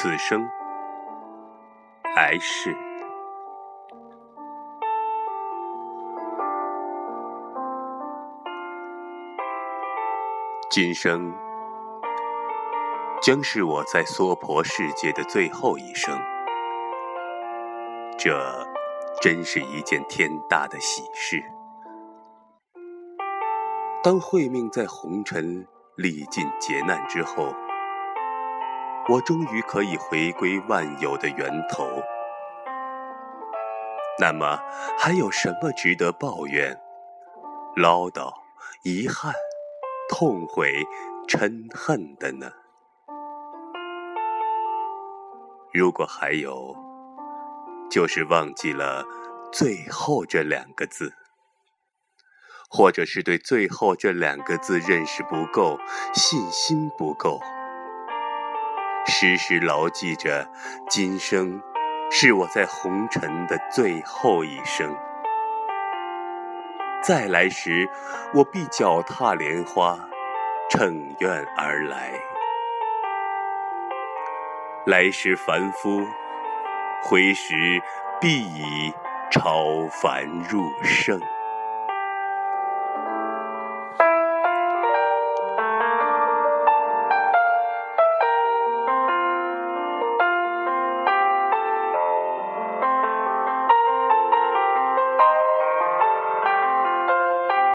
此生，来世。今生将是我在娑婆世界的最后一生，这真是一件天大的喜事。当慧命在红尘历尽劫难之后，我终于可以回归万有的源头。那么，还有什么值得抱怨、唠叨、遗憾？痛悔、嗔恨的呢？如果还有，就是忘记了“最后”这两个字，或者是对“最后”这两个字认识不够、信心不够。时时牢记着，今生是我在红尘的最后一生。再来时，我必脚踏莲花，乘愿而来。来时凡夫，回时必已超凡入圣。